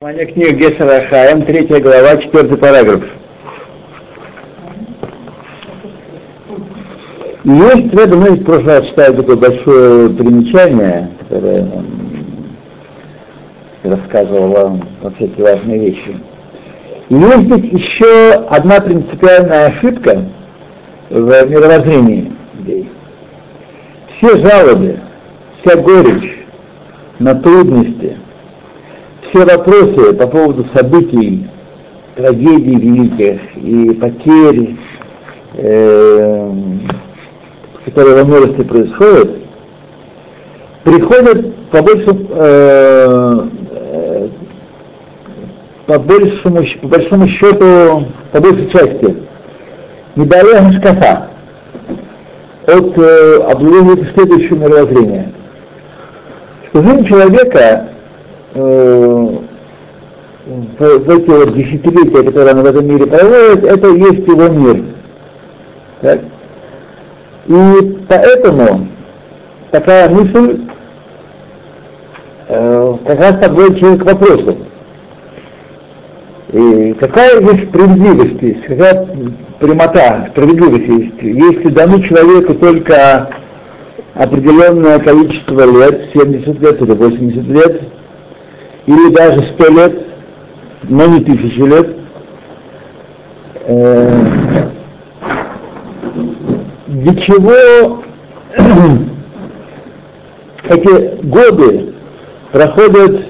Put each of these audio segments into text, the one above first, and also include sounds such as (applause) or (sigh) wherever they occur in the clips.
Внимание книга Гешера Хаем, третья глава, четвертый параграф. Есть в этом, мы в прошлый раз читали такое большое примечание, которое нам рассказывал вам во всякие важные вещи. Есть здесь еще одна принципиальная ошибка в мировоззрении людей. Все жалобы, вся горечь на трудности – все вопросы по поводу событий, трагедий великих и потерь, э, которые во множестве происходят, приходят по большему, э, по большему, по большому счету, по большей части, недалее шкафа от э, следующего мировоззрения. Что жизнь человека Э, в, в эти вот десятилетия, которые он в этом мире проводит, это есть его мир. Так? И поэтому такая мысль э, как раз подводит человека к вопросу. И какая есть справедливость, есть, какая прямота, справедливость есть, если дано человеку только определенное количество лет, 70 лет или 80 лет, или даже сто лет, но не тысячи лет, э, для чего (clears throat) эти годы проходят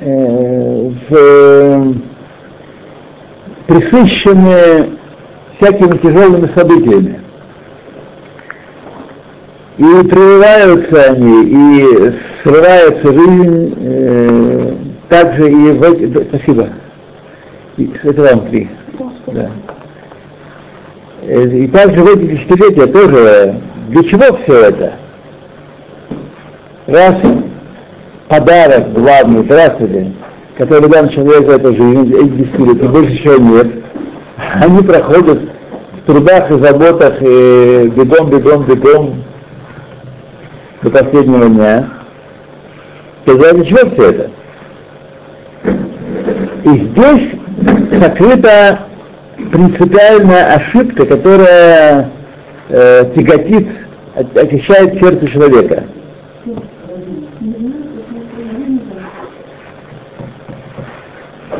э, в, присыщенные всякими тяжелыми событиями. И прерываются они, и срывается жизнь э, также и в эти... Спасибо. И, это вам три. Да. Э, и также в эти десятилетия тоже. Для чего все это? Раз подарок главный, здравствуйте, который дан человеку этой жизни, эти десятилетия, больше чего нет, они проходят в трудах и заботах, и бегом, бегом, бегом, до последнего дня, то ради чего все это? И здесь сокрыта принципиальная ошибка, которая э, тяготит, очищает сердце человека.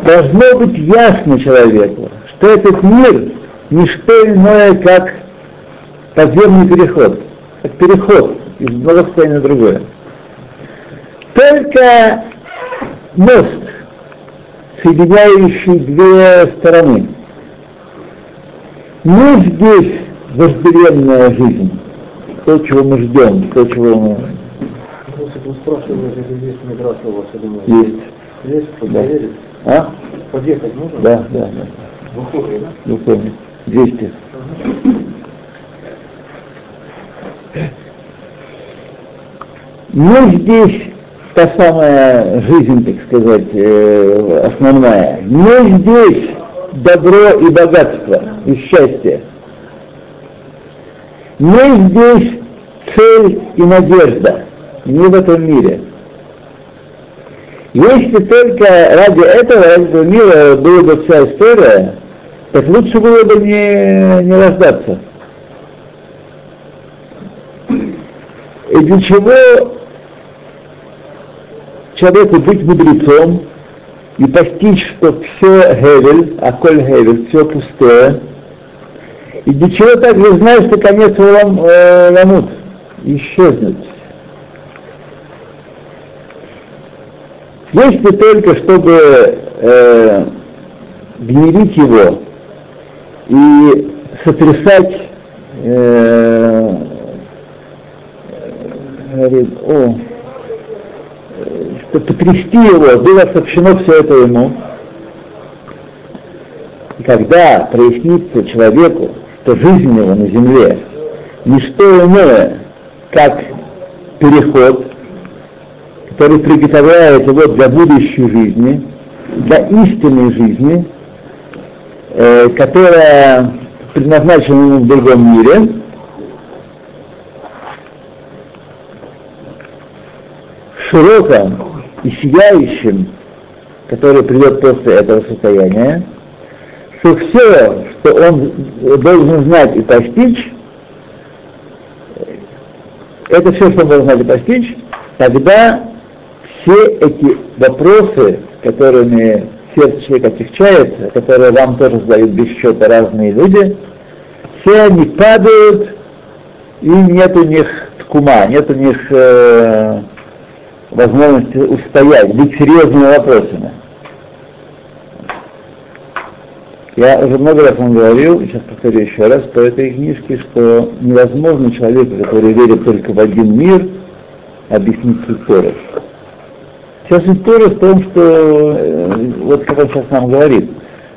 Должно быть ясно человеку, что этот мир не что иное, как подземный переход, как переход из одного состояния на другое. Только мост, соединяющий две стороны. Не здесь вожделенная жизнь, то, чего мы ждем, то, чего мы... Есть. Есть, да. А? Подъехать можно? Да, да, да. 200. Но здесь та самая жизнь, так сказать, э, основная. Не здесь добро и богатство, и счастье. Не здесь цель и надежда, не в этом мире. Если только ради этого, ради этого мира была бы вся история, так лучше было бы не, не рождаться. И для чего человеку быть мудрецом и постичь, что все Хевель, а коль Хевель, все пустое, и для чего также знаешь, что конец лам, э, ламут, исчезнуть. Если только чтобы э, гневить его и сотрясать, э, говорит, о, что потрясти его, было сообщено все это ему. И когда прояснится человеку, что жизнь его на земле не что иное, как переход, который приготовляет его для будущей жизни, для истинной жизни, э, которая предназначена ему в другом мире, широком и сияющим, который придет после этого состояния, что все, что он должен знать и постичь, это все, что он должен знать и постичь, тогда все эти вопросы, которыми сердце человека отягчается, которые вам тоже задают без счета разные люди, все они падают, и нет у них ткума, нет у них э, возможности устоять, быть серьезными вопросами. Я уже много раз вам говорил, сейчас повторю еще раз, по этой книжке, что невозможно человеку, который верит только в один мир, объяснить суть. Сейчас Торы в том, что, э, вот как он сейчас нам говорит,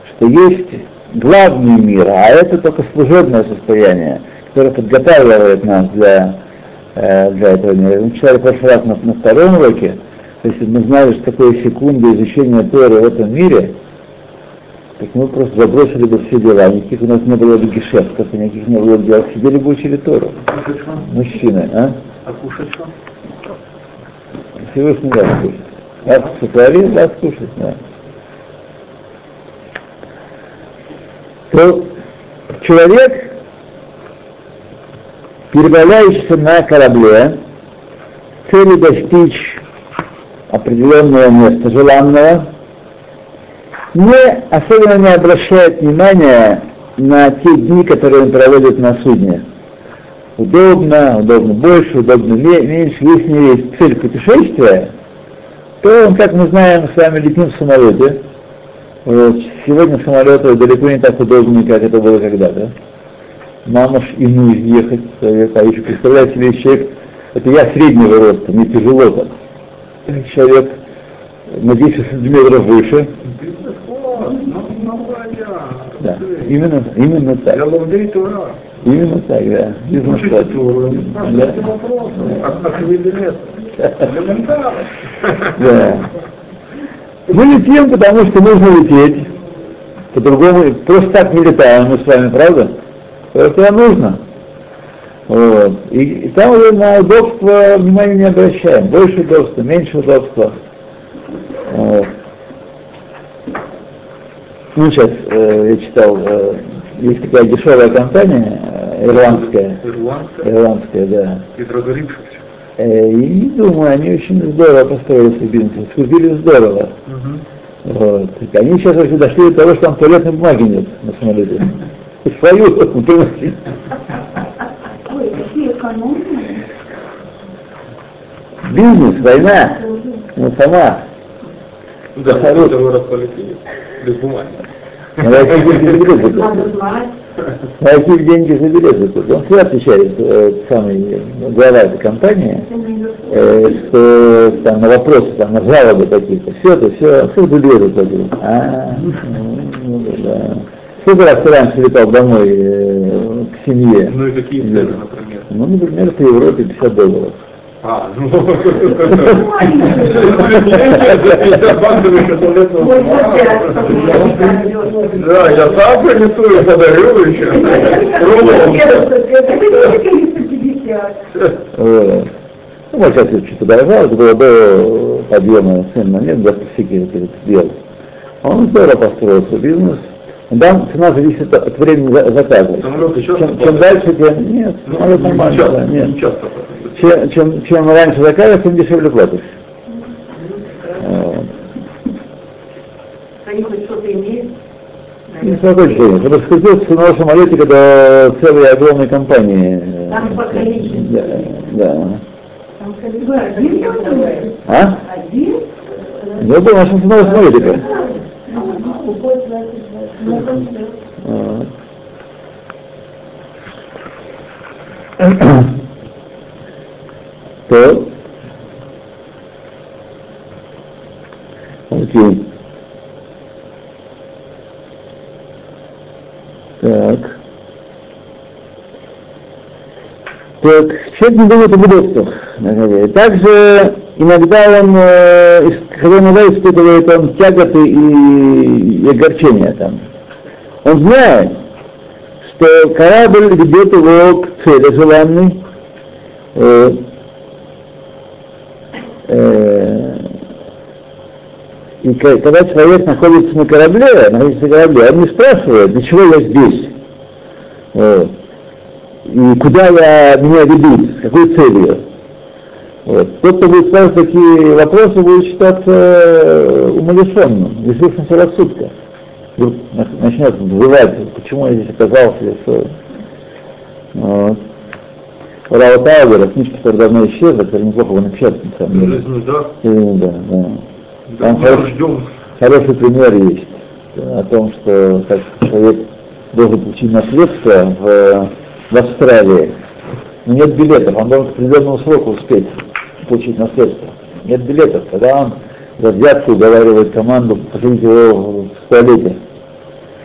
что есть главный мир, а это только служебное состояние, которое подготавливает нас для, э, для этого мира. Мы читали в прошлый раз на, на втором уроке, то есть мы знали, что такое секунда изучения Торы в этом мире, так мы просто забросили бы все дела, никаких у нас не было бы гешефтов, никаких не было дел, сидели бы учили Тору. Мужчины, а? А кушать что? Всевышний даст кушать. Раз сотворил, даст кушать, да. То человек, перебавляющийся на корабле, цели достичь определенного места желанного, не особенно не обращает внимания на те дни, которые он проводит на судне. Удобно, удобно больше, удобно меньше. Если не есть цель путешествия, то он, как мы знаем, с вами летим в самолете. Вот. Сегодня самолеты далеко не так удобные, как это было когда-то. Уж и ну ехать, а еще представляете себе человек, это я среднего роста, мне тяжело так. Человек на 10 сантиметров выше, да, именно, именно так. Именно так, да. Бизнес так. Да. Мы летим, потому что нужно лететь. По-другому, просто так не летаем мы с вами, правда? Это нужно. Вот. И, и там уже на удобство внимания не обращаем. Больше удобства, меньше удобства. Вот. Ну, сейчас э, я читал, э, есть такая дешевая компания, э, ирландская. Ирландская? Ирландская, да. И дорогоримших. Э, и думаю, они очень здорово построили свой бизнес, скупили здорово. Угу. Вот. И они сейчас уже дошли до того, что там туалетной бумаги нет на самолете. Свою приносили. Ой, какие экономные. Бизнес, война, ну сама. Да, Хорошо. второй раз полетели. Без бумаги. На какие деньги за билеты Надо тут? знать. На какие деньги за билеты тут? Он всегда отвечает, э, самый глава этой компании, э, что там на вопросы, там на жалобы какие-то, все это, все, все за билеты платил. А, ну, да. Сколько раз ты раньше летал домой э, к семье? Ну и какие цены, например? Ну, например, по Европе 50 долларов. А, ну... (laughs) Да, я сам принесу и подарю еще. Вот. Ну, вот сейчас чуть подорожало, это было до подъема цен на нефть, до всяких этих дел. Он здорово построил свой бизнес. Да, цена зависит от времени за- заказа. Чем, чем дальше, тем нет, самолет нормально, часто, да, нет. не часто. Чем, чем, чем раньше заказываешь, тем дешевле платишь. Они хоть что-то имеют? Ну, с какой? Чтобы скрутиться на самолете до целой огромной компании. Там по количеству. Да, да. Там один. А? Один? Ну, это наша самого самолетика. Ну, То. Окей. Так. Так, человек не думает об удобствах на горе. Также иногда он, э, когда иногда испытывает он тяготы и, и огорчения там. Он знает, что корабль ведет его к цели желанной, э, э, И когда человек находится на корабле, находится на корабле, он не спрашивает, для чего я здесь, вот. и куда я, меня ведут, с какой целью. Вот. Тот, кто будет спрашивать такие вопросы, будет считаться э, умалишенным, лишившимся рассудка. Начнет вызывать, почему я здесь оказался, что. Вот. Рау Тауэра, книжка, которая давно исчезла, которая неплохо было напечатана, на самом деле. Жизнь, да. Да, да. Да, Там хорош- хороший пример есть э, о том, что как человек должен получить наследство в, в Австралии. Но нет билетов, он должен к определенному сроку успеть получить наследство. Нет билетов, тогда он за взятку уговаривает команду посадить его в туалете.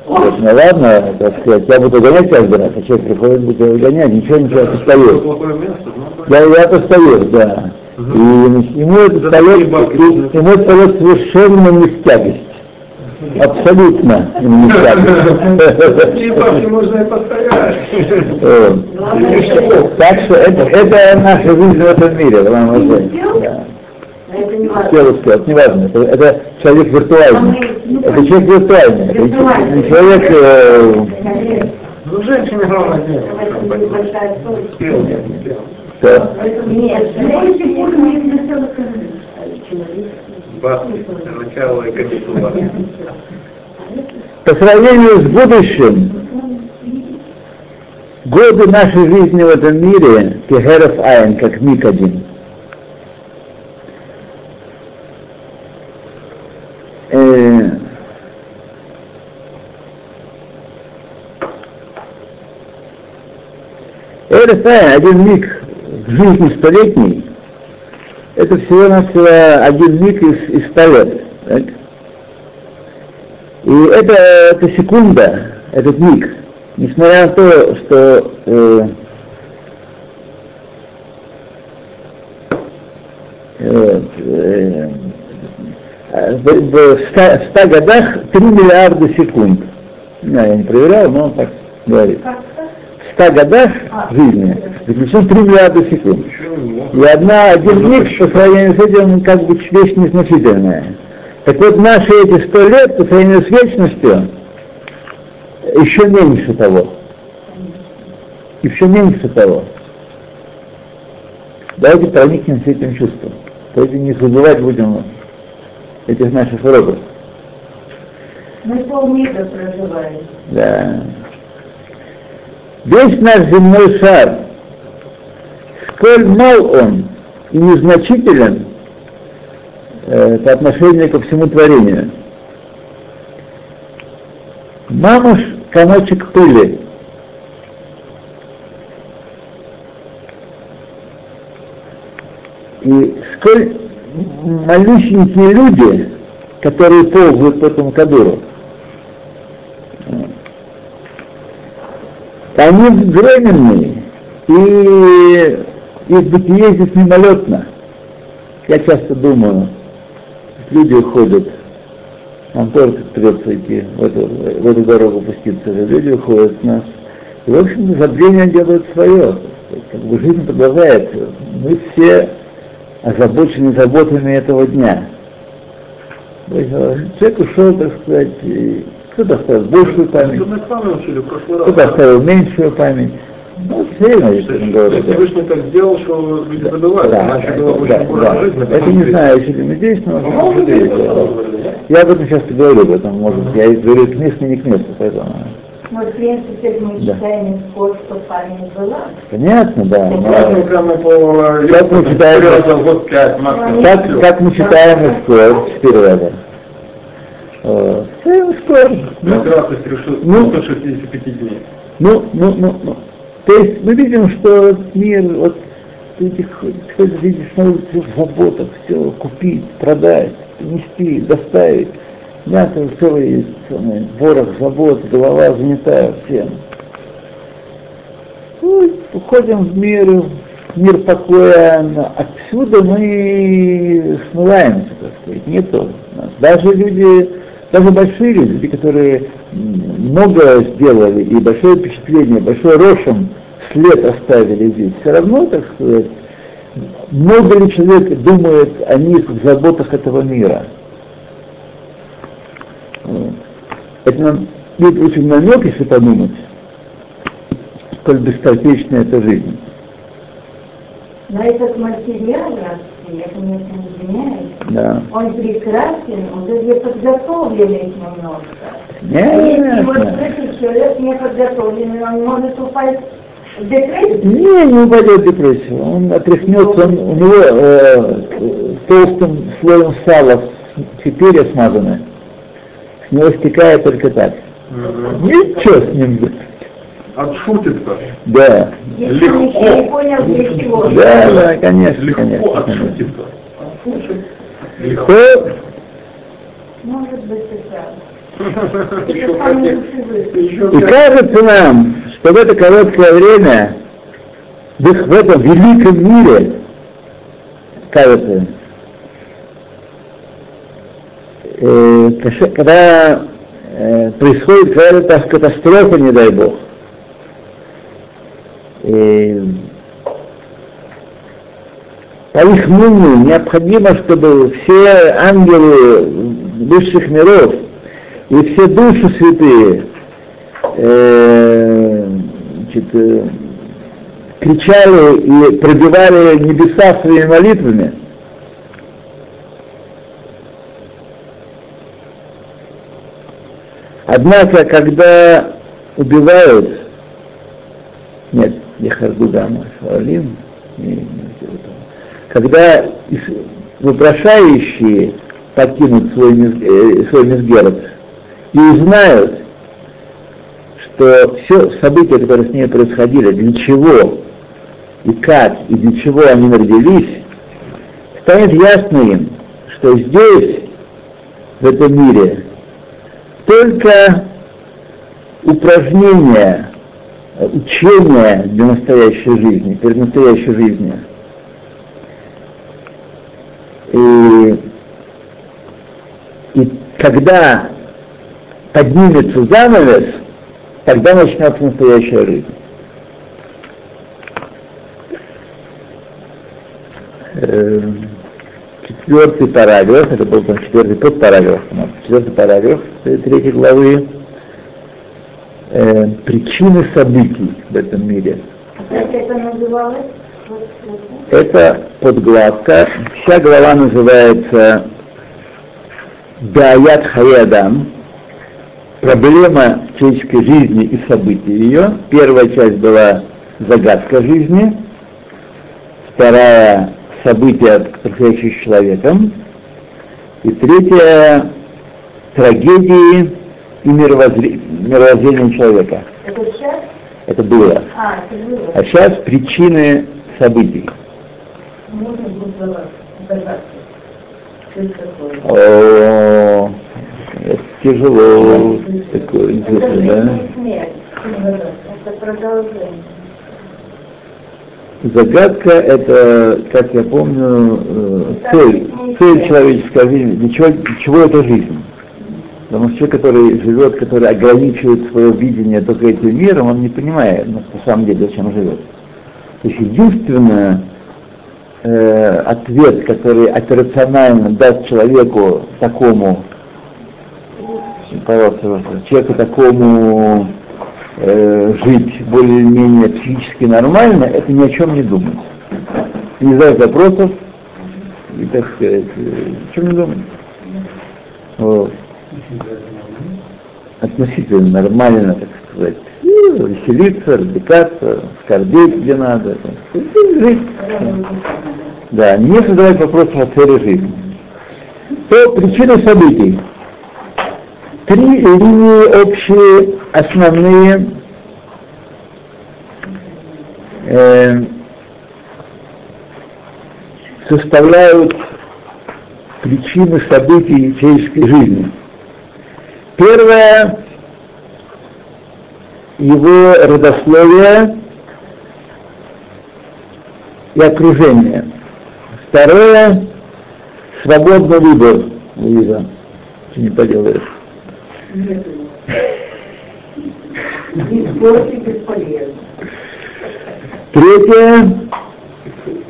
Говорит, ну ладно, так сказать, я буду гонять каждый раз, а человек приходит, будет гонять, ничего, ничего, Это но... Я, я постою, да. И ему это бабки. ему это дает совершенно не в тягость. Абсолютно не в тягость. можно и постоять. Вот. Так что это, это наша жизнь в этом мире, Роман Васильевич. Да. Это не важно. Это не важно, это, это человек виртуальный. Это человек виртуальный, это не человек... э, Ну, женщине главное Нет, начало. По сравнению с будущим, годы нашей жизни в этом мире, кехеров айн, как миг один. Э, Айн, один миг в жизни столетней, это всего-навсего один миг из, из ста лет. так? И это, это секунда, этот миг, несмотря на то, что э, э, э, в, в 100, 100 годах 3 миллиарда секунд. Я не проверял, но он так говорит. В 100 годах жизни заключен 3 миллиарда секунд. И одна, один миг по сравнению с этим как бы вещь незначительная. Так вот, наши эти сто лет по сравнению с вечностью еще меньше того. Еще меньше того. Давайте проникнемся этим чувством. Давайте не забывать будем этих наших уроков. Мы полмира проживаем. Да. Весь наш земной шар, сколь мал он и незначителен э, по отношению ко всему творению. Мамуш комочек пыли. И сколь малюсенькие люди, которые ползают по этому кадуру, они временные, и их бытие здесь мимолетно. Я часто думаю, люди уходят, нам тоже придется идти в эту, в эту дорогу пуститься, люди уходят от нас. И, в общем-то, забвение делает свое. Как бы жизнь продолжается. Мы все озабочены заботами этого дня. Человек ушел, так сказать, и кто-то оставил большую память, Мы кто-то оставил меньшую память. Ну, все равно, я Что честно говорю, да. Всевышний так сделал, что люди забывают, Да, иначе да, было бы да, очень да. жизнь. Это не знаю, если мы здесь, но Может быть, здесь, это да. говорили, да? я об этом часто говорю, об этом, может быть, я и говорю к месту, не к месту, поэтому Ну, в принципе, мы Да. читаем сколько что память была. понятно, да. Ну, но мы. Как мы читаем? Как, как мы читаем Эскор, четыре раза. Э. Ну, если решил Ну. 165 дней. Ну, ну, ну, ну. То есть мы видим, что мир, вот ходят, ходят, видишь, на улице в заботах, все купить, продать, нести, доставить. Мясо целый самый, ворох забот, голова занята всем. Ну, уходим в мир, мир покоя, отсюда мы смываемся, так сказать, нету нас. Даже люди, даже большие люди, которые много сделали и большое впечатление, большой рошем след оставили здесь, все равно, так сказать, много ли человек думает о них в заботах этого мира? Это нам будет очень намек, если подумать, сколь бесперечная эта жизнь. Но этот материал, я, конечно, не извиняюсь, Да. он прекрасен, он даже подготовленный немножко. Нет, если вот нет. этот человек не подготовленный, он может упасть в депрессию. Не, не упадет в депрессию. Он отряхнется, он, у него э, толстым слоем сала теперь смазаны. С него стекает только так. Ничего с ним будет. Отшутится. Да. Чего. Да, да, конечно, Легко конечно. отшутится. Отшутит. Легко. Может быть, и так. (laughs) И кажется нам, что в это короткое время, в этом великом мире, кажется, э, когда э, происходит какая-то катастрофа, не дай бог, э, по их мнению, необходимо, чтобы все ангелы высших миров и все души святые э, значит, э, кричали и пробивали небеса своими молитвами. Однако, когда убивают, нет, всего этого. когда вопрошающие покинут свой, э, свой Мисгерод и узнают, что все события, которые с ней происходили, для чего и как, и для чего они родились, станет ясно им, что здесь, в этом мире, только упражнения, учения для настоящей жизни, перед настоящей жизнью. И, и когда поднимется занавес, тогда начнется настоящая жизнь. Э, Четвертый параграф, это был четвертый подпараграф, четвертый параграф э, третьей главы, э, причины событий в этом мире. Как это называлось? Это подглавка, вся глава называется Даят Хаядам, проблема человеческой жизни и событий ее. Первая часть была загадка жизни, вторая события, происходящие с человеком, и третья трагедии и мировоззре- мировоззрение человека. Это сейчас? Это было. А, это было. А сейчас причины событий. Можно это? О, это тяжело, такое Это интересно, да? Это продолжение. Загадка это, как я помню, э, цель, цель человеческой жизни. Для чего, для чего эта жизнь? Потому что человек, который живет, который ограничивает свое видение только этим миром, он не понимает, ну, на самом деле, зачем живет. То есть единственный э, ответ, который операционально даст человеку такому, пожалуйста, человеку такому э, жить более-менее психически нормально, это ни о чем не думать. Не задать вопросов и, так сказать, э, о чем не думать. Вот. Относительно нормально, так сказать, ну, веселиться, развлекаться, скорбеть где надо, жить. Да, не задавать вопросов о цели жизни. То причины событий. Три линии общие, основные, э, составляют причины событий человеческой жизни. Первое его родословие и окружение. Второе свободный выбор Луиза. Что не поделаешь. Третье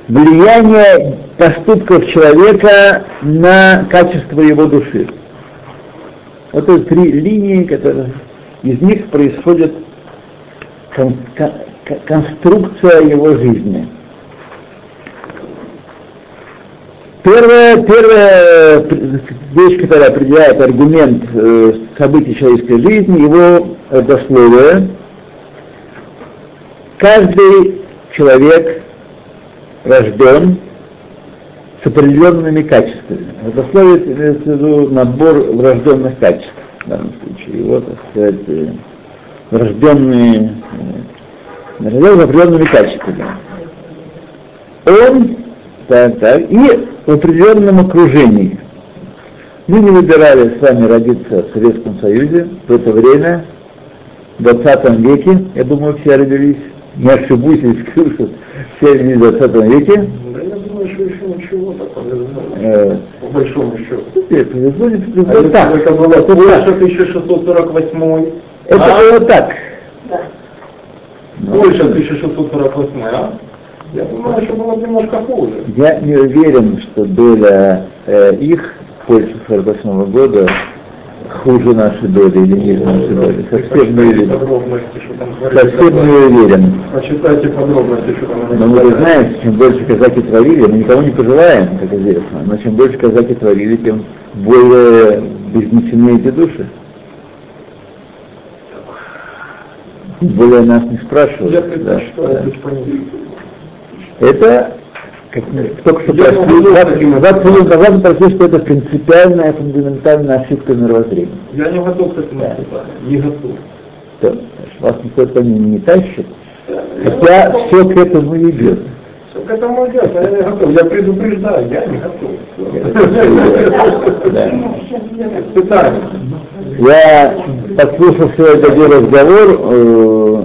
влияние поступков человека на качество его души. Вот это три линии, которые из них происходит кон- кон- конструкция его жизни. Первая, первая вещь, которая определяет аргумент э, событий человеческой жизни, его родословие. Каждый человек рожден с определенными качествами. Родословие имеется в виду набор врожденных качеств в данном случае. Его, так сказать, э, врожденные, э, рожден определенными качествами. Он так, так, и в определенном окружении. Мы не выбирали с вами родиться в Советском Союзе в это время, в 20 веке, я думаю, все родились, не ошибусь, если все родились в 20 веке. Что еще ничего так повезло. Э, По большому счету. теперь повезло, не повезло, А так. это было Это Польша так. 1648, Это а? было так. Да. Ну, Польша 1648, а? Я думаю, что было немножко хуже. Я не уверен, что доля э, их Польши 48 года хуже нашей доли или ниже нашей доли. Совсем не уверен. Совсем не уверен. Почитайте подробности, что там Но вы же знаете, чем больше казаки творили, мы никому не пожелаем, как известно, но чем больше казаки творили, тем более безнесены эти души. Более нас не спрашивают. Я да, предпочитаю да. Это, мы только что прошли, могу 20 таким- 20 минут назад прошли, что это принципиальная, фундаментальная ошибка мировоззрения. Я не готов к этому Да. Не готов. То, значит, вас никто по ним не тащит, Я хотя не готов. все к этому идет. К этому идет, я не готов. Я предупреждаю, я не готов. Испытание. Я подслушал сегодня один разговор, э,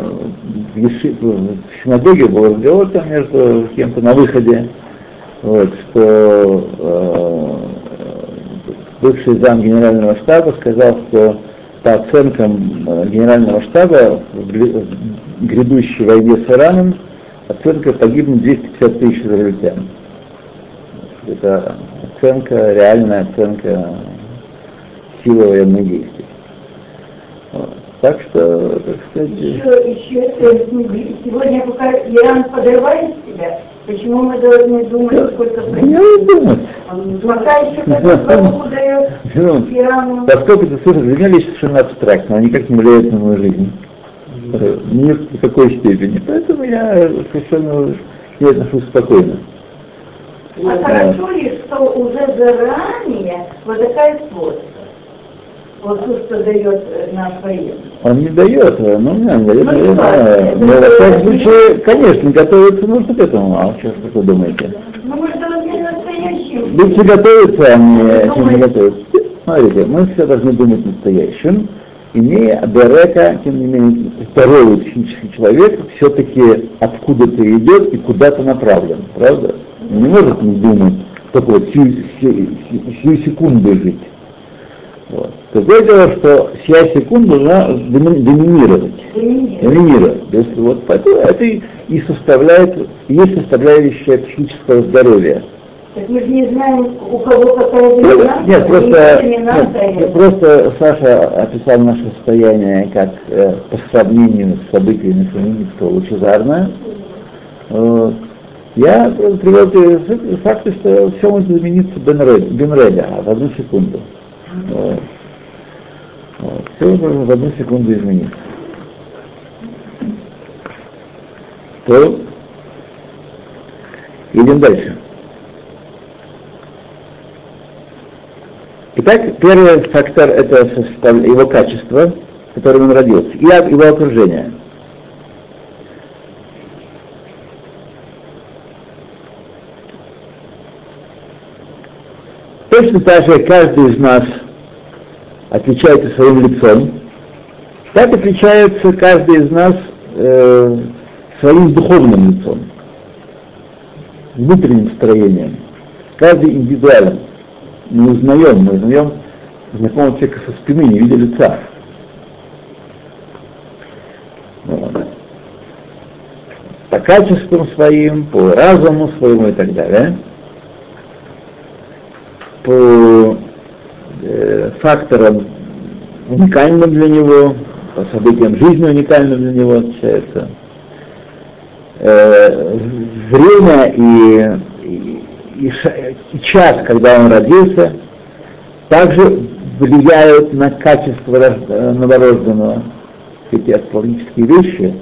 в, синагоге был разговор там между кем-то на выходе, вот, что э, бывший зам генерального штаба сказал, что по оценкам э, генерального штаба в грядущей войне с Ираном оценка погибнет 250 тысяч израильтян. Это оценка, реальная оценка силы военных действий. Вот. Так что, так сказать, Еще, еще сегодня пока Иран подрывает себя, почему мы должны думать, сколько не надо думать. Пока еще как Богу дает Ну, Ирану. Поскольку это цифры для меня вещь совершенно абстрактная, они не влияют на мою жизнь. Ни в какой степени. Поэтому я совершенно ней отношусь спокойно. А хорошо ли, что уже заранее вот такая сводка? Вот то, что дает э, наш военный. Он не дает, э, ну, не надо, дает, Ну, не наверное, важно. но во Это- всяком случае, конечно, готовиться нужно к этому, а что вы думаете? Ну мы же должны настоящим. Будете готовиться, а не, Ну, чем не готовиться. Смотрите, мы все должны думать настоящим, имея Берека, тем не менее, здоровый психический человек, все-таки откуда-то идет и куда-то направлен, правда? Он не может не думать, только вот сию, сию- сию секунду жить. Вот. Другое дело, что сия секунда должна доми- доминировать. Доминировать. Доминировать. Если вот поэтому это и и составляет, и есть составляющая психического здоровья. Так мы же не знаем, у кого какая доминанта. Нет, просто, нет, просто Саша описал наше состояние как э, по сравнению с событиями Феминистского лучезарное. Вот. Я привел факты, что все может измениться Бенреля в одну секунду. Вот. Все может в одну секунду измениться. То идем дальше. Итак, первый фактор это его качество, которым он родился, и его окружение. Точно так же каждый из нас отличается своим лицом, так отличается каждый из нас э, своим духовным лицом, внутренним строением. Каждый индивидуален. Мы узнаем, мы узнаем знакомого человека со спины, не видя лица. По качествам своим, по разуму своему и так далее. По э, факторам уникальным для него, по событиям жизни уникальным для него отличается. Э, время и, и, и, час, когда он родился, также влияют на качество э, новорожденного. Эти астрологические вещи,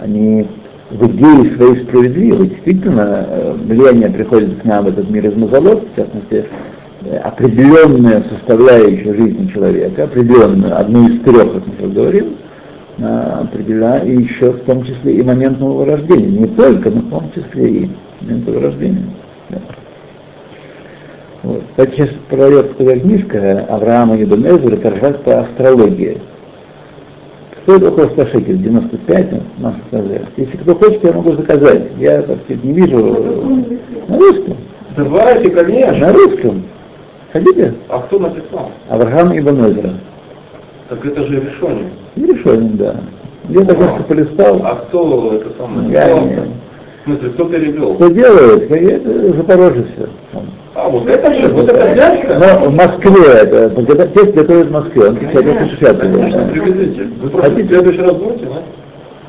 они в идее своей справедливы. Действительно, влияние приходит к нам в этот мир из мазолот, в частности, определенную составляющую жизни человека, определенную, одну из трех, как мы сейчас говорим, а, определя, и еще в том числе и момент нового рождения. Не только, но в том числе и момент нового рождения. Да. Вот. Так сейчас продает такая книжка Авраама Ебенезера как раз по астрологии. Стоит около 100 шекелей, 95, можно сказать. Если кто хочет, я могу заказать. Я, так сказать, не вижу на русском. Давайте, конечно. На русском. Хотите? А кто написал? Авраам Ибн Так это же решение. Не решенен, да. Я так немножко полистал. А кто это самое? Я Кто? не- В смысле, кто перевел? Что делают? Это Запорожье все. А, вот это же, вот это дядька? Но в Москве это, тест готовят в Москве, он печатает Конечно, 60 привезите. Вы просто в следующий раз будете, да?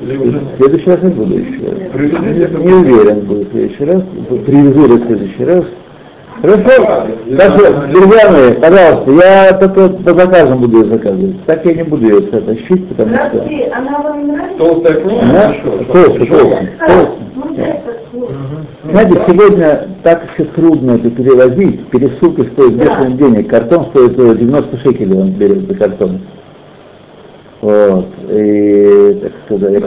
Или уже В следующий раз не буду еще. Привезите. Не уверен, будет в следующий раз. Привезу в следующий раз. Хорошо. Что, друзья мои, пожалуйста, я только по заказам буду ее заказывать. Так я не буду ее это тащить, потому что... Здравствуйте, она вам нравится? Толстая кровь? Хорошо. толстая, толстая. Знаете, сегодня так все трудно это перевозить, пересылки стоят Да. бешеных денег, картон стоит э, 90 шекелей, он берет за картон. Вот, и, так сказать.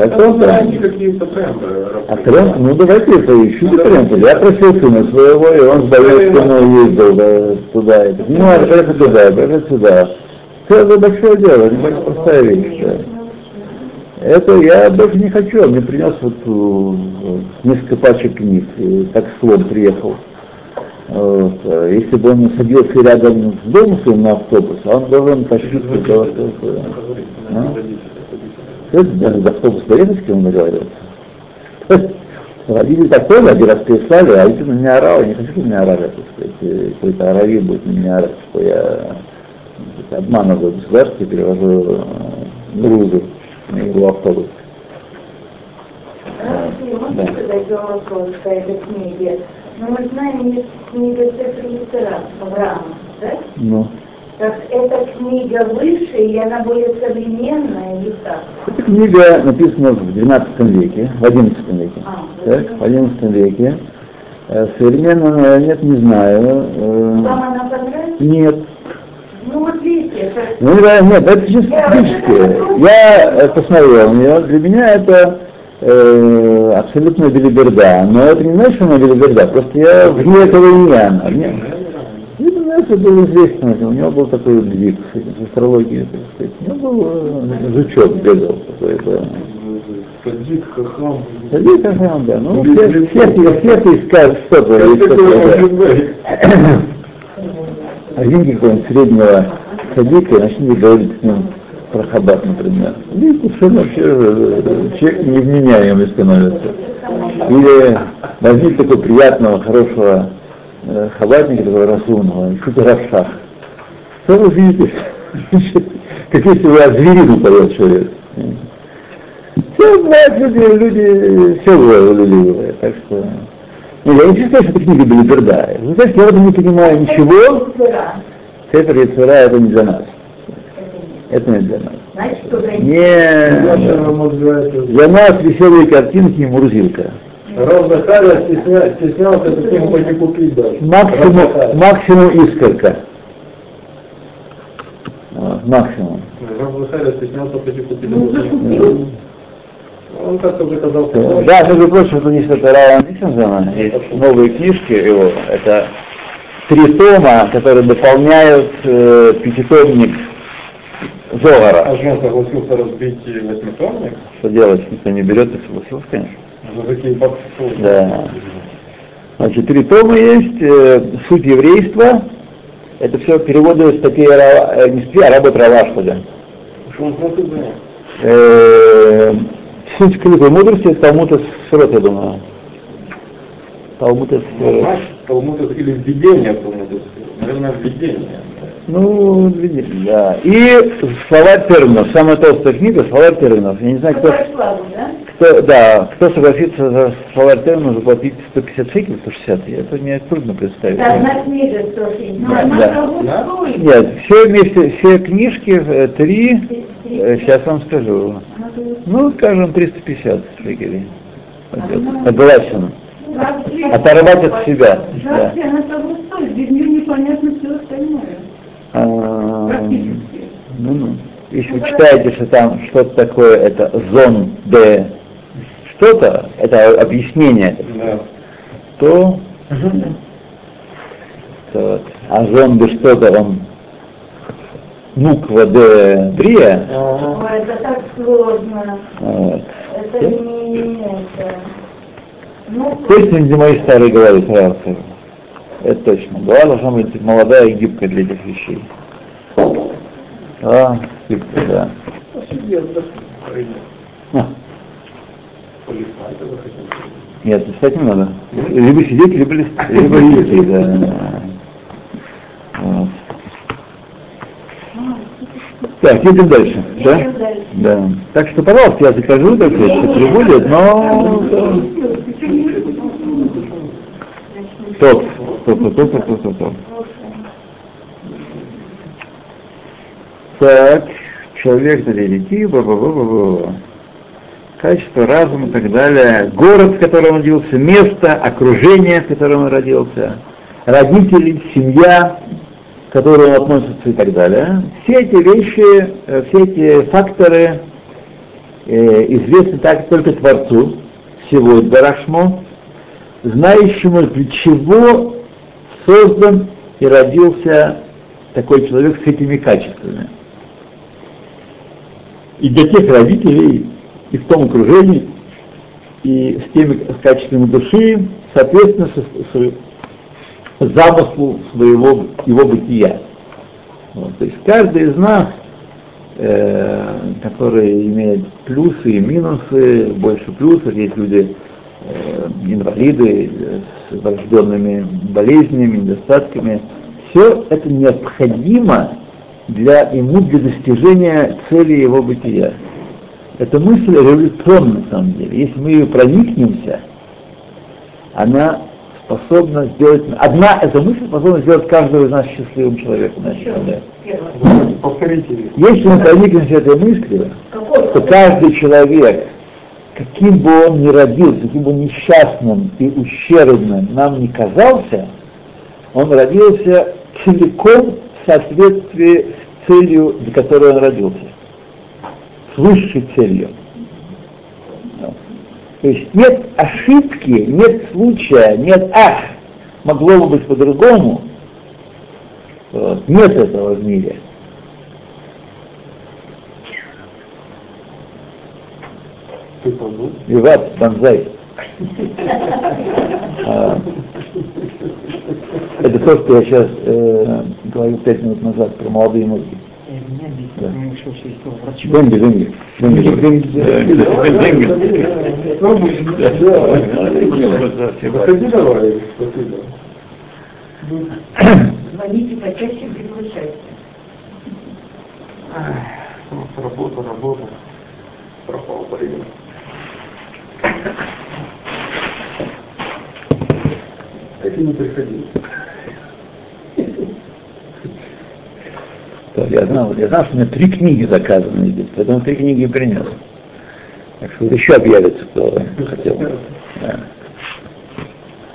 Они какие-то тренды. А тренд, ну давайте поищите тренд. Я просил сына своего, и он с Боевскому ездил да, туда. И, не надо, поехать туда, поехать сюда. Это большое дело, не простая вещь. Да. Это я больше не хочу, он мне принес вот э, несколько пачек книг, и так слон приехал. Вот. э, Если бы он садился рядом с домом на автобус, он должен тащить. А? Это даже до автобуса доехать, с кем он договаривался. (laughs) Водитель такой, один раз прислали, а если на меня орал, я не хочу, чтобы меня орали, так сказать, какой-то арави будет на меня орать, что я так сказать, обманываю государство и перевожу э, грузы на его автобус. Можно задать вопрос по этой книге? Ну, мы знаем, книга Сефер Авраама, да? Ну, Так эта книга выше, и она более современная, или как? эта книга написана в XII веке, в XI веке. А, Так, в XI веке. Э, Современно, наверное, нет, не знаю. Э, Вам она понравилась? Нет. Ну, вот видите, это... Ну, да, нет, это чисто физически. Я э, посмотрел нее, для меня это э, абсолютно белиберда. Но это не значит, что она белиберда, просто я вне этого иньяна. Вне- Это, знаете, было известно, у него был такой двиг с с астрологией, так сказать. У него был э, жучок бегал какой-то. Садик, хахам. Садик, ага, да. Ну, все, все, все, все искали что-то. Как есть такое такое, да. может быть? Возьмите какого-нибудь среднего садика и начните говорить с ним про хаббат, например. Что он вообще э, человек невменяемый становится. Или возьмите такого приятного, хорошего э, хаббатника, такого разумного, что-то Равшах. Что вы видите? (laughs) Как если вы о зверину поет человек. Все бывает, люди, люди, все бывает, люди бывает. Так что... Не, я не считаю, что эта книга Белиберда. Вы знаете, я в этом не понимаю ничего. Сефер Яцера это не для нас. Это Это не- для нас. Значит, что Не для нас веселые картинки и мурзилка. Ровно Харя стесня- стеснялся эту книгу пойти купить даже. Максимум, Ровно Харя. максимум искорка. А, Максимум. Ровно Харя стеснялся пойти купить. Ну, закупил. Он как-то заказал. Да, между прочим, это не Сатарава Нисензена, есть новые книжки его, это три тома, которые дополняют э, пятитомник А Зогара. Жен согласился разбить восьмитомник? Что делать, никто не берет, и согласился, конечно. Да. Значит, три тома есть, э, суть еврейства, это все переводы статей, Ра- э, не статей, а работ Равашпада. Что он смотрит за ним? Э, суть крепкой мудрости, Талмуд из Срот, я думаю. Талмуд из Ну, знаешь, Талмуд или введение Талмуда, наверное, введение. Ну, видите, да. И словарь терминов. Самая толстая книга словарь терминов. Я не знаю, кто? Кто, да, кто согласится за терминов заплатить 150 шекелей, 160, это мне трудно представить. Да, одна книга 170. Но Да, она да. того стоит. Нет, все вместе, все книжки, э, три, э, сейчас вам скажу. Того Ну, скажем, 350 шекелей. Согласен. стоит. Оторвать от себя. Да. Вообще она того стоит. Без нее непонятно все остальное. А. Ну, ну. Если вы читаете, что там что-то такое, это зон Д, что-то, это объяснение, Да. то, то вот. а Д что-то, он буква Д Брия, Ой, это так сложно. вот. Это не это. Ну, Точно не мои старые говорят, сразу скажу. Это точно. Голова должна быть молодая и гибкая для этих вещей. А, гибкая, да. А, Нет, листать не надо. Либо сидеть, либо, лист- либо листать, да. Вот. Так, едем дальше, да? Да. Так что, пожалуйста, я закажу, так сказать, если будет, но... Топ, топ, топ, топ, топ, топ, топ. Так, человек детей, ба ба ба ба ба Качество разума и так далее. Город, в котором он родился, место, окружение, в котором он родился, родители, семья, к которой он относится и так далее. Все эти вещи, э, все эти факторы э, известны так только Творцу всего Барашмо, знающему, для чего создан и родился такой человек с этими качествами. И для тех родителей, и в том окружении, и с теми с качествами души, соответственно, с, с замыслу своего его бытия. Вот, то есть каждый из нас, э, который имеет плюсы и минусы, больше плюсов, есть люди э, инвалиды э, с врожденными болезнями, недостатками, все это необходимо для ему для достижения цели его бытия. Эта мысль революционна на самом деле. Если мы ее проникнемся, она способна сделать... Одна эта мысль способна сделать каждого из нас счастливым человеком. Повторите. Если мы проникнемся этой мыслью, то каждый человек, каким бы он ни родился, каким бы несчастным и ущербным нам ни казался, он родился целиком в соответствии с целью, для которой он родился, высшей целью. То есть нет ошибки, нет случая, нет ах, могло бы быть по-другому. Вот. Нет этого в мире. Виват, банзай. А, Это то, что я сейчас э, говорил пять минут назад про молодые мозги. Деньги, деньги. Выходи давай, спасибо. Звоните почаще, приглашайте. Работа, работа. Пропал время. Какие не приходили? То Я знал, я знал, что у меня три книги заказаны здесь, поэтому три книги и принес. Так что еще объявится, кто хотел. Да.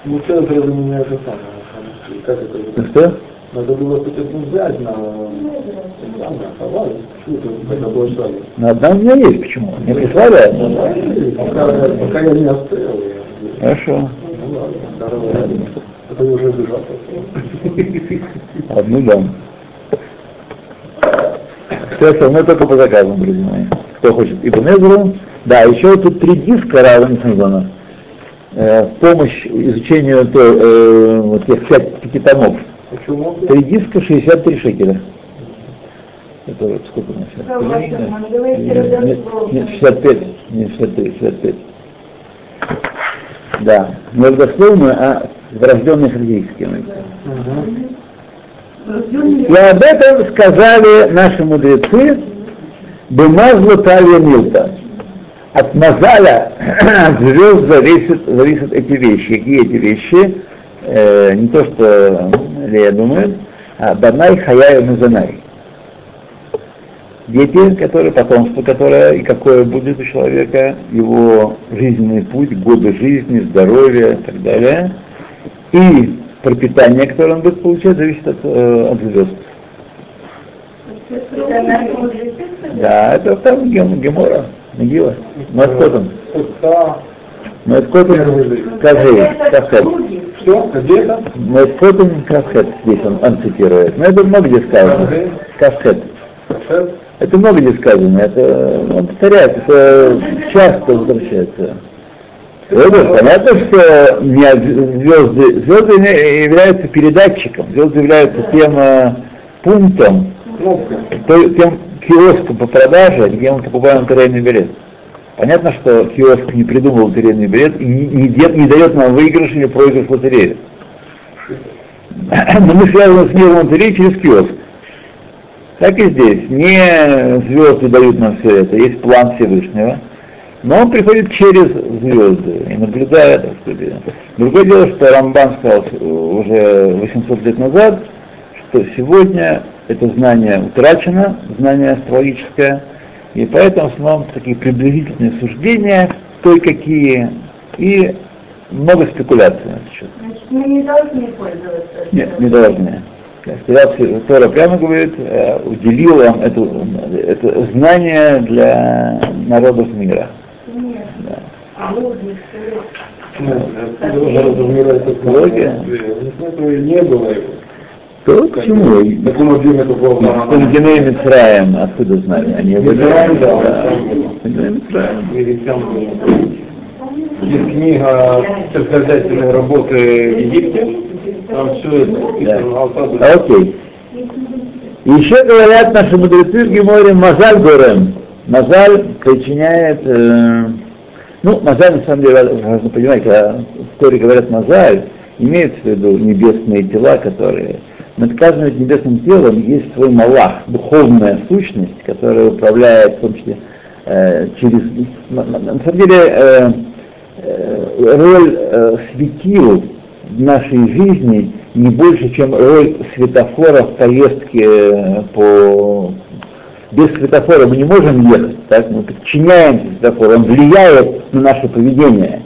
Ну, все это для меня это самое. Как это? Ну что? Надо было одну взять на... На. Что? Ну, одна у меня есть, почему? Мне прислали одну? Пока, пока я не оставил, я... Хорошо. Ну ладно, здорово. Это я уже бежал. Одну дам. Все остальное только по заказам, друзья мои. Кто хочет Ибн Эзру. Да, еще тут три диска Рава Нисанзона. Э, в помощь изучению то, э, вот тех пяти томов. Почему? Три диска 63 шекеля. Это вот сколько у нас сейчас? Ну, Нет, разговор. нет, 65, нет, 63, 65. Да, не родословную, а врожденные характеристики. И об этом сказали наши мудрецы Бумазлу Талия Милта. От Мазаля, от (clears throat) звезд зависят, зависят эти вещи. Какие эти вещи? Э, не то, что Лея думает, а Банай, Хая и Мазанай. Дети, которые, потомство, которое и какое будет у человека, его жизненный путь, годы жизни, здоровье и так далее. И пропитание, которое он будет получать, зависит от, э, от звезд. Да, это там гем, Гемора, Нагила. Маскотом. Маскотом скажи, Кавхет. Что? Где это? Маскотом Кавхет, здесь он, он цитирует. Но это много где сказано. Кавхет. Это много где сказано, это он повторяет, это часто возвращается. Это понятно, что звезды, звезды являются передатчиком, звезды являются тем э, пунктом, тем киоском по продаже, где мы покупаем лотерейный билет. Понятно, что киоск не придумал лотерейный билет и не, не, не дает нам выигрыш или проигрыш лотереи. (clears throat) Но мы связаны с миром лотереи через киоск. Так и здесь. Не звезды дают нам все это, есть план Всевышнего, но он приходит через звезды и наблюдает, так сказать. Другое дело, что Рамбан сказал уже 800 лет назад, что сегодня это знание утрачено, знание астрологическое, и поэтому в основном такие приблизительные суждения, той какие, и много спекуляций на счет. Значит, мы не должны пользоваться. Нет, не должны. Тора прямо говорит, э, уделил вам это, это знание для народов мира. Нет. Да. А люди, Народов мира это Логия. Не было его. То почему? На каком объеме это было? Конгеней Мицраем, откуда знали? Они были Мицраем, да. Или там есть книга сельскохозяйственной работы в Египте, там все это. Да. Окей. Еще говорят наши мудрецы в Геморе Мазаль Горем. Мазаль причиняет, э, ну, Мазаль, на самом деле, важно понимать, когда в Торе говорят Мазаль, имеется в виду небесные тела, которые над каждым небесным телом есть свой малах, духовная сущность, которая управляет в том числе э, через... На, на- на самом деле э, э, роль э, светил в нашей жизни не больше, чем роль светофора в поездке э, по... Без светофора мы не можем ехать, так? мы подчиняемся светофору, он влияет на наше поведение.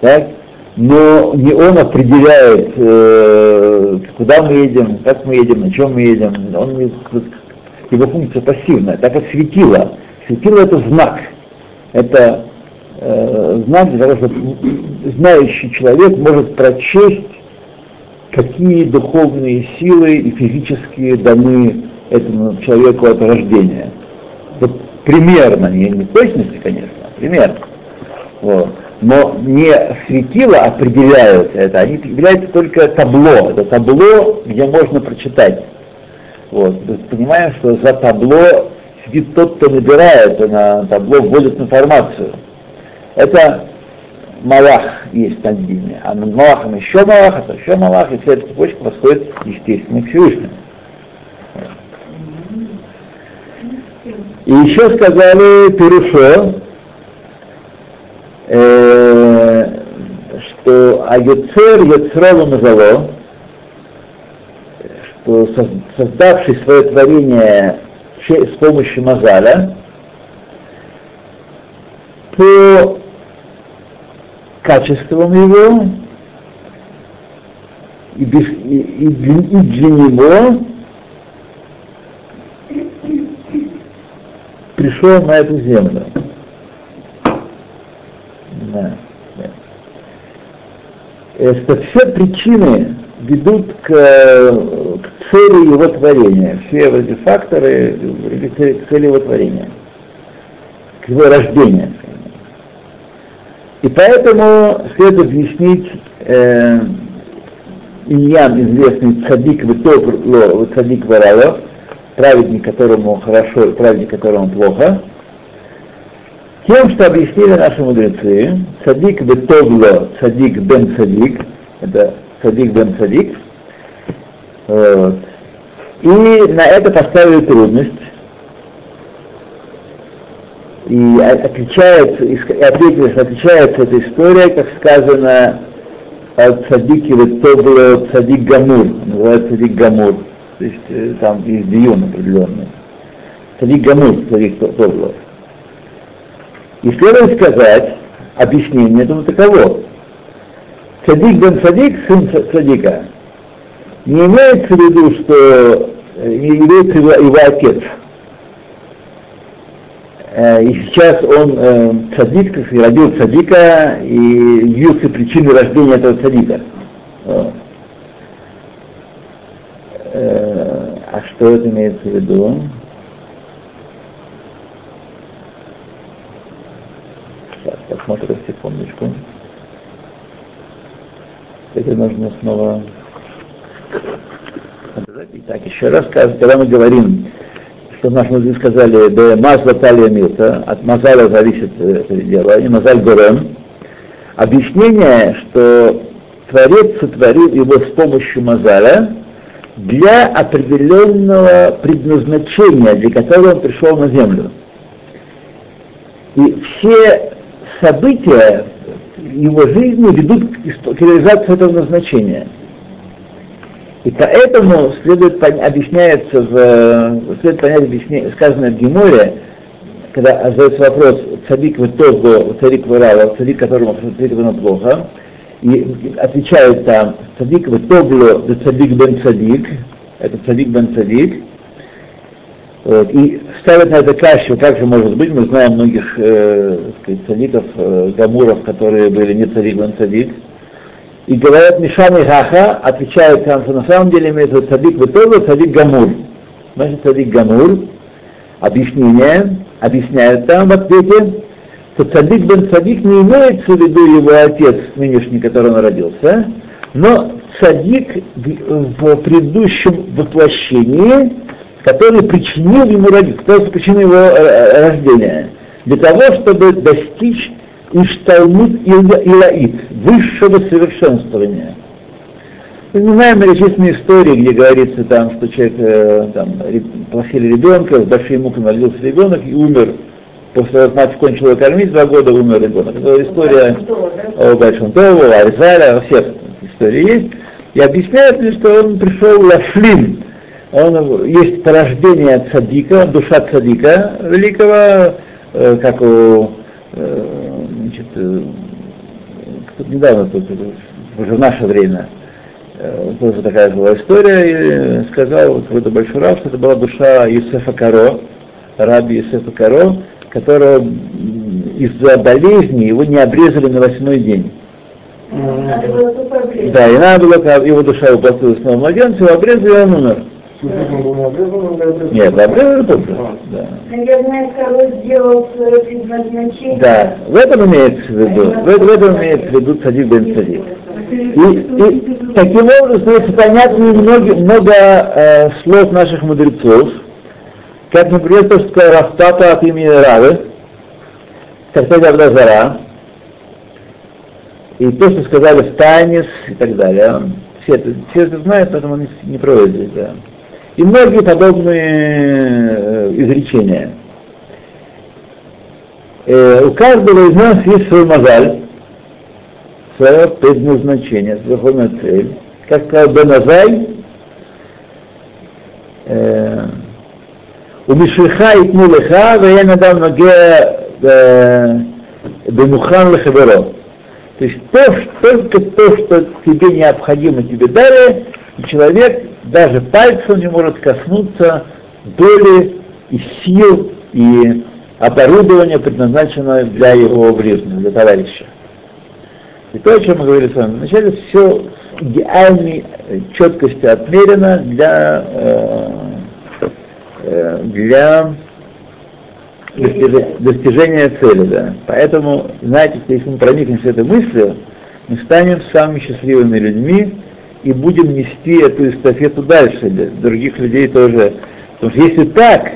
Так? но не он определяет, э, куда мы едем, как мы едем, на чем мы едем. Он не, его функция пассивная, так как светило. Светило это знак. Это э, знак для того, чтобы знающий человек может прочесть, какие духовные силы и физические даны этому человеку от рождения. Вот примерно, не, не точности, конечно, а примерно. Вот но не светила определяют это, они являются только табло. Это табло, где можно прочитать. Вот. Понимаем, что за табло сидит тот, кто набирает, и на табло вводит информацию. Это Малах есть над ними, а над Малахом еще Малах, это еще Малах, и вся эта цепочка восходит, естественно, к Всевышнему. И еще сказали Перушо, э, что Аюцер Яцрова Мазало, что создавший свое творение с помощью Мазаля, по качествам его и, без, и, и, и для него пришел на эту землю. Да, да. Что все причины ведут к, к цели его творения. Все эти факторы к цели его творения, к его рождению. И поэтому следует объяснить э, иньян, известный цадик Витов, цадик Варалов, праведник, которому хорошо, праведник, которому плохо, тем, что объяснили наши мудрецы, цадик бетовло, цадик бен цадик, это цадик бен цадик, вот. И на это поставили трудность. И отличается, и ответили, что отличается эта история, как сказано, от садики Ветобло садик Гамур, называется садик Гамур, то есть э, там есть дион определенный. Садик Гамур, садик Тобло. И следует сказать, объяснение этому таково. Садик бен Садик, сын Садика, не имеется в виду, что э, имеется его, его отец. Э, и сейчас он э, цадик, так сказать, родил цадика и явился причиной рождения этого цадика. Э, а что это имеется в виду? Сейчас посмотрим секундочку. Это нужно снова Итак, еще раз, когда мы говорим, что наши мудрецы сказали, да мазла талия милта, от мазаля зависит это дело, и мазаль горем, объяснение, что Творец сотворил его с помощью мазаля для определенного предназначения, для которого он пришел на землю. И все события его жизни ведут к реализации этого назначения. И поэтому следует объясняется в, следует понять объяснение, сказанное в Геморе, когда задается вопрос цадик в Того, цадик в Рава, цадик которому цадик в плохо, и отвечает там цадик в Тогло, да цадик бен цадик, это цадик бен цадик, вот, и ставят на это кашу, как же может быть, мы знаем многих э, сказать, э, гамуров, которые были не цадик бен цадик, и говорят Мишан и Хаха, отвечают там, что на самом деле имеется цадик. Ветова, цадик Гамур. Значит, цадик Гамур, объяснение, объясняют там в ответе, что цадик бен цадик не имеется в виду его отец нынешний, который он родился, но цадик в предыдущем воплощении, который причинил ему родиться, который причинил его э, э, рождения, для того, чтобы достичь Ишталмут Илаит, высшего совершенствования. Мы знаем многочисленные истории, где говорится там, что человек э, там, просили ребенка, с большими муками родился ребенок и умер. После того, как мать кончила его кормить, два года умер ребенок. Это история о Большом Тову, о Аризале, о всех истории есть. И объясняют мне, что он пришел Лафлин. Он, есть порождение цадика, душа цадика великого, э, как у э, значит, э, тут недавно, тут, уже в наше время, э, тоже такая была история, и сказал какой-то большой раб, что это была душа Юсефа Каро, раби Юсефа Каро, которого из-за болезни его не обрезали на восьмой день. Да, и надо было, его душа уплотилась снова младенца, его обрезали, и он умер. Нет, обрезали тоже. Да. Наверное, король сделал свое предназначение. Да, в этом имеется в виду. В, в этом имеется в виду садик бен садик. И, и таким образом становится понятно много, много э, слов наших мудрецов, как, что сказал Рафтата от имени Равы, как сказал Зара, и то, что сказали в Танис и так далее. Все это, все это знают, поэтому они не проводят здесь. И многие подобные изречения. Э, у каждого из нас есть свой мозаль, свое предназначение, свою цель. Как сказал Беназай, э, у Мишиха и Тнулеха, я надам ноге Бенухан Лехаверо. То есть то, только то, что тебе необходимо, тебе дали, и человек даже пальцем не может коснуться доли и сил и оборудования, предназначенного для его ближнего, для товарища. И то, о чем мы говорили с вами вначале, все идеальной четкостью отмерено для, э, для достижения цели. Да. Поэтому, знаете, если мы проникнемся этой мыслью, мы станем самыми счастливыми людьми, и будем нести эту эстафету дальше, для других людей тоже. Потому что если так,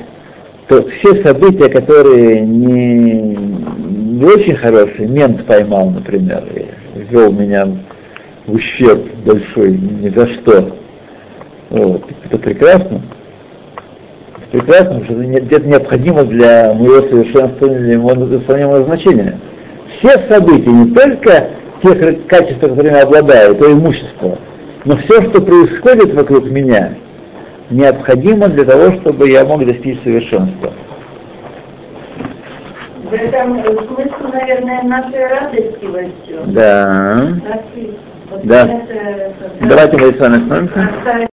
то все события, которые не, не очень хорошие, мент поймал, например, ввел меня в ущерб большой, ни за что, вот, это прекрасно. Прекрасно, что это необходимо для моего совершенствования, для моего моего значения. Все события, не только те качества, которыми я обладаю, то имущество, но все, что происходит вокруг меня, необходимо для того, чтобы я мог достичь совершенства. В этом э, смысл, наверное, нашей радости во всем. Да. И вот Да. это, Давайте мы с вами остановимся.